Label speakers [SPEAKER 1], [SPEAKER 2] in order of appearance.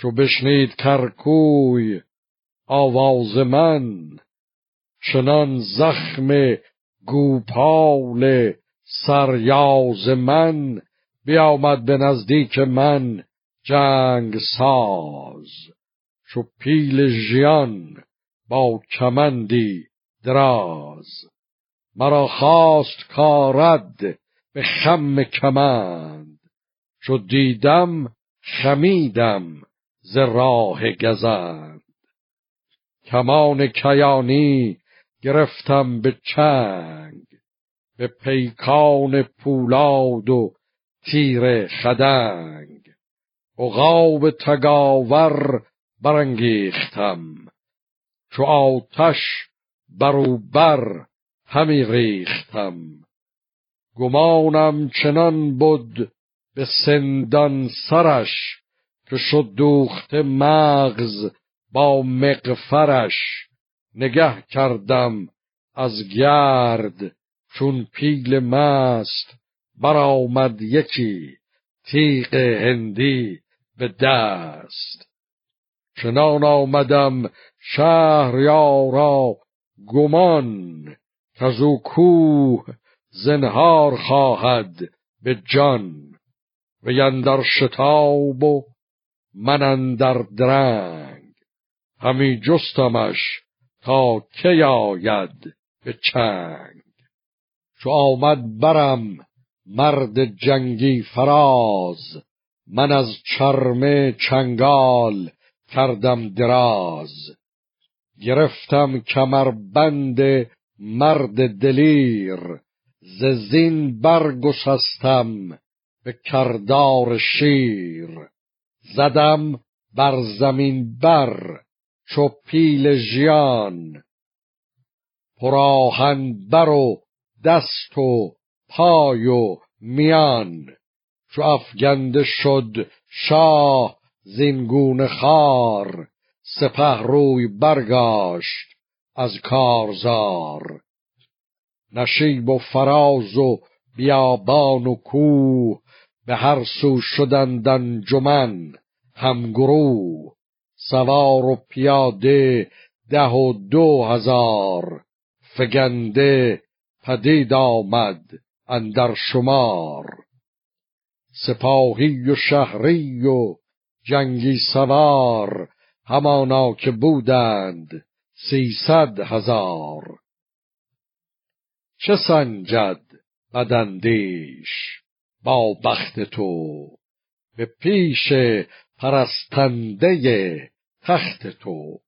[SPEAKER 1] چو بشنید کرکوی آواز من چنان زخم گوپال سریاز من بیامد به نزدیک من جنگ ساز. چو پیل ژیان با کمندی دراز. مرا خواست کارد به خم کمند. چو دیدم خمیدم ز راه گزند. کمان کیانی گرفتم به چنگ به پیکان پولاد و تیر خدنگ. عقاب تگاور برانگیختم چو آتش بروبر همی ریختم. گمانم چنان بود به سندان سرش که شد دوخت مغز با مقفرش نگه کردم از گرد چون پیل مست برآمد یکی تیغ هندی به دست. چنان آمدم شهریارا گمان که او کوه زنهار خواهد به جان. و اندر شتاب و من اندر درنگ همی جستمش تا کی آید به چنگ. چو آمد برم مرد جنگی فراز من از چرم چنگال کردم دراز. گرفتم کمربند مرد دلیر ز زین برگسستم به کردار شیر. زدم بر زمین بر چو پیل ژیان. پراهن بر و دست و پای و میان. چو افگنده شد شاه زینگونه خار سپه روی برگاشت از کارزار. نشیب و فراز و بیابان و کوه به هر سو شدند انجمن همگروه سوار و پیاده ده و دو هزار. فگنده پدید آمد اندر شمار. سپاهی و شهری و جنگی سوار همانا که بودند سیصد هزار. چه سنجد بدندیش بخت تو به پیش پرستنده تخت تو.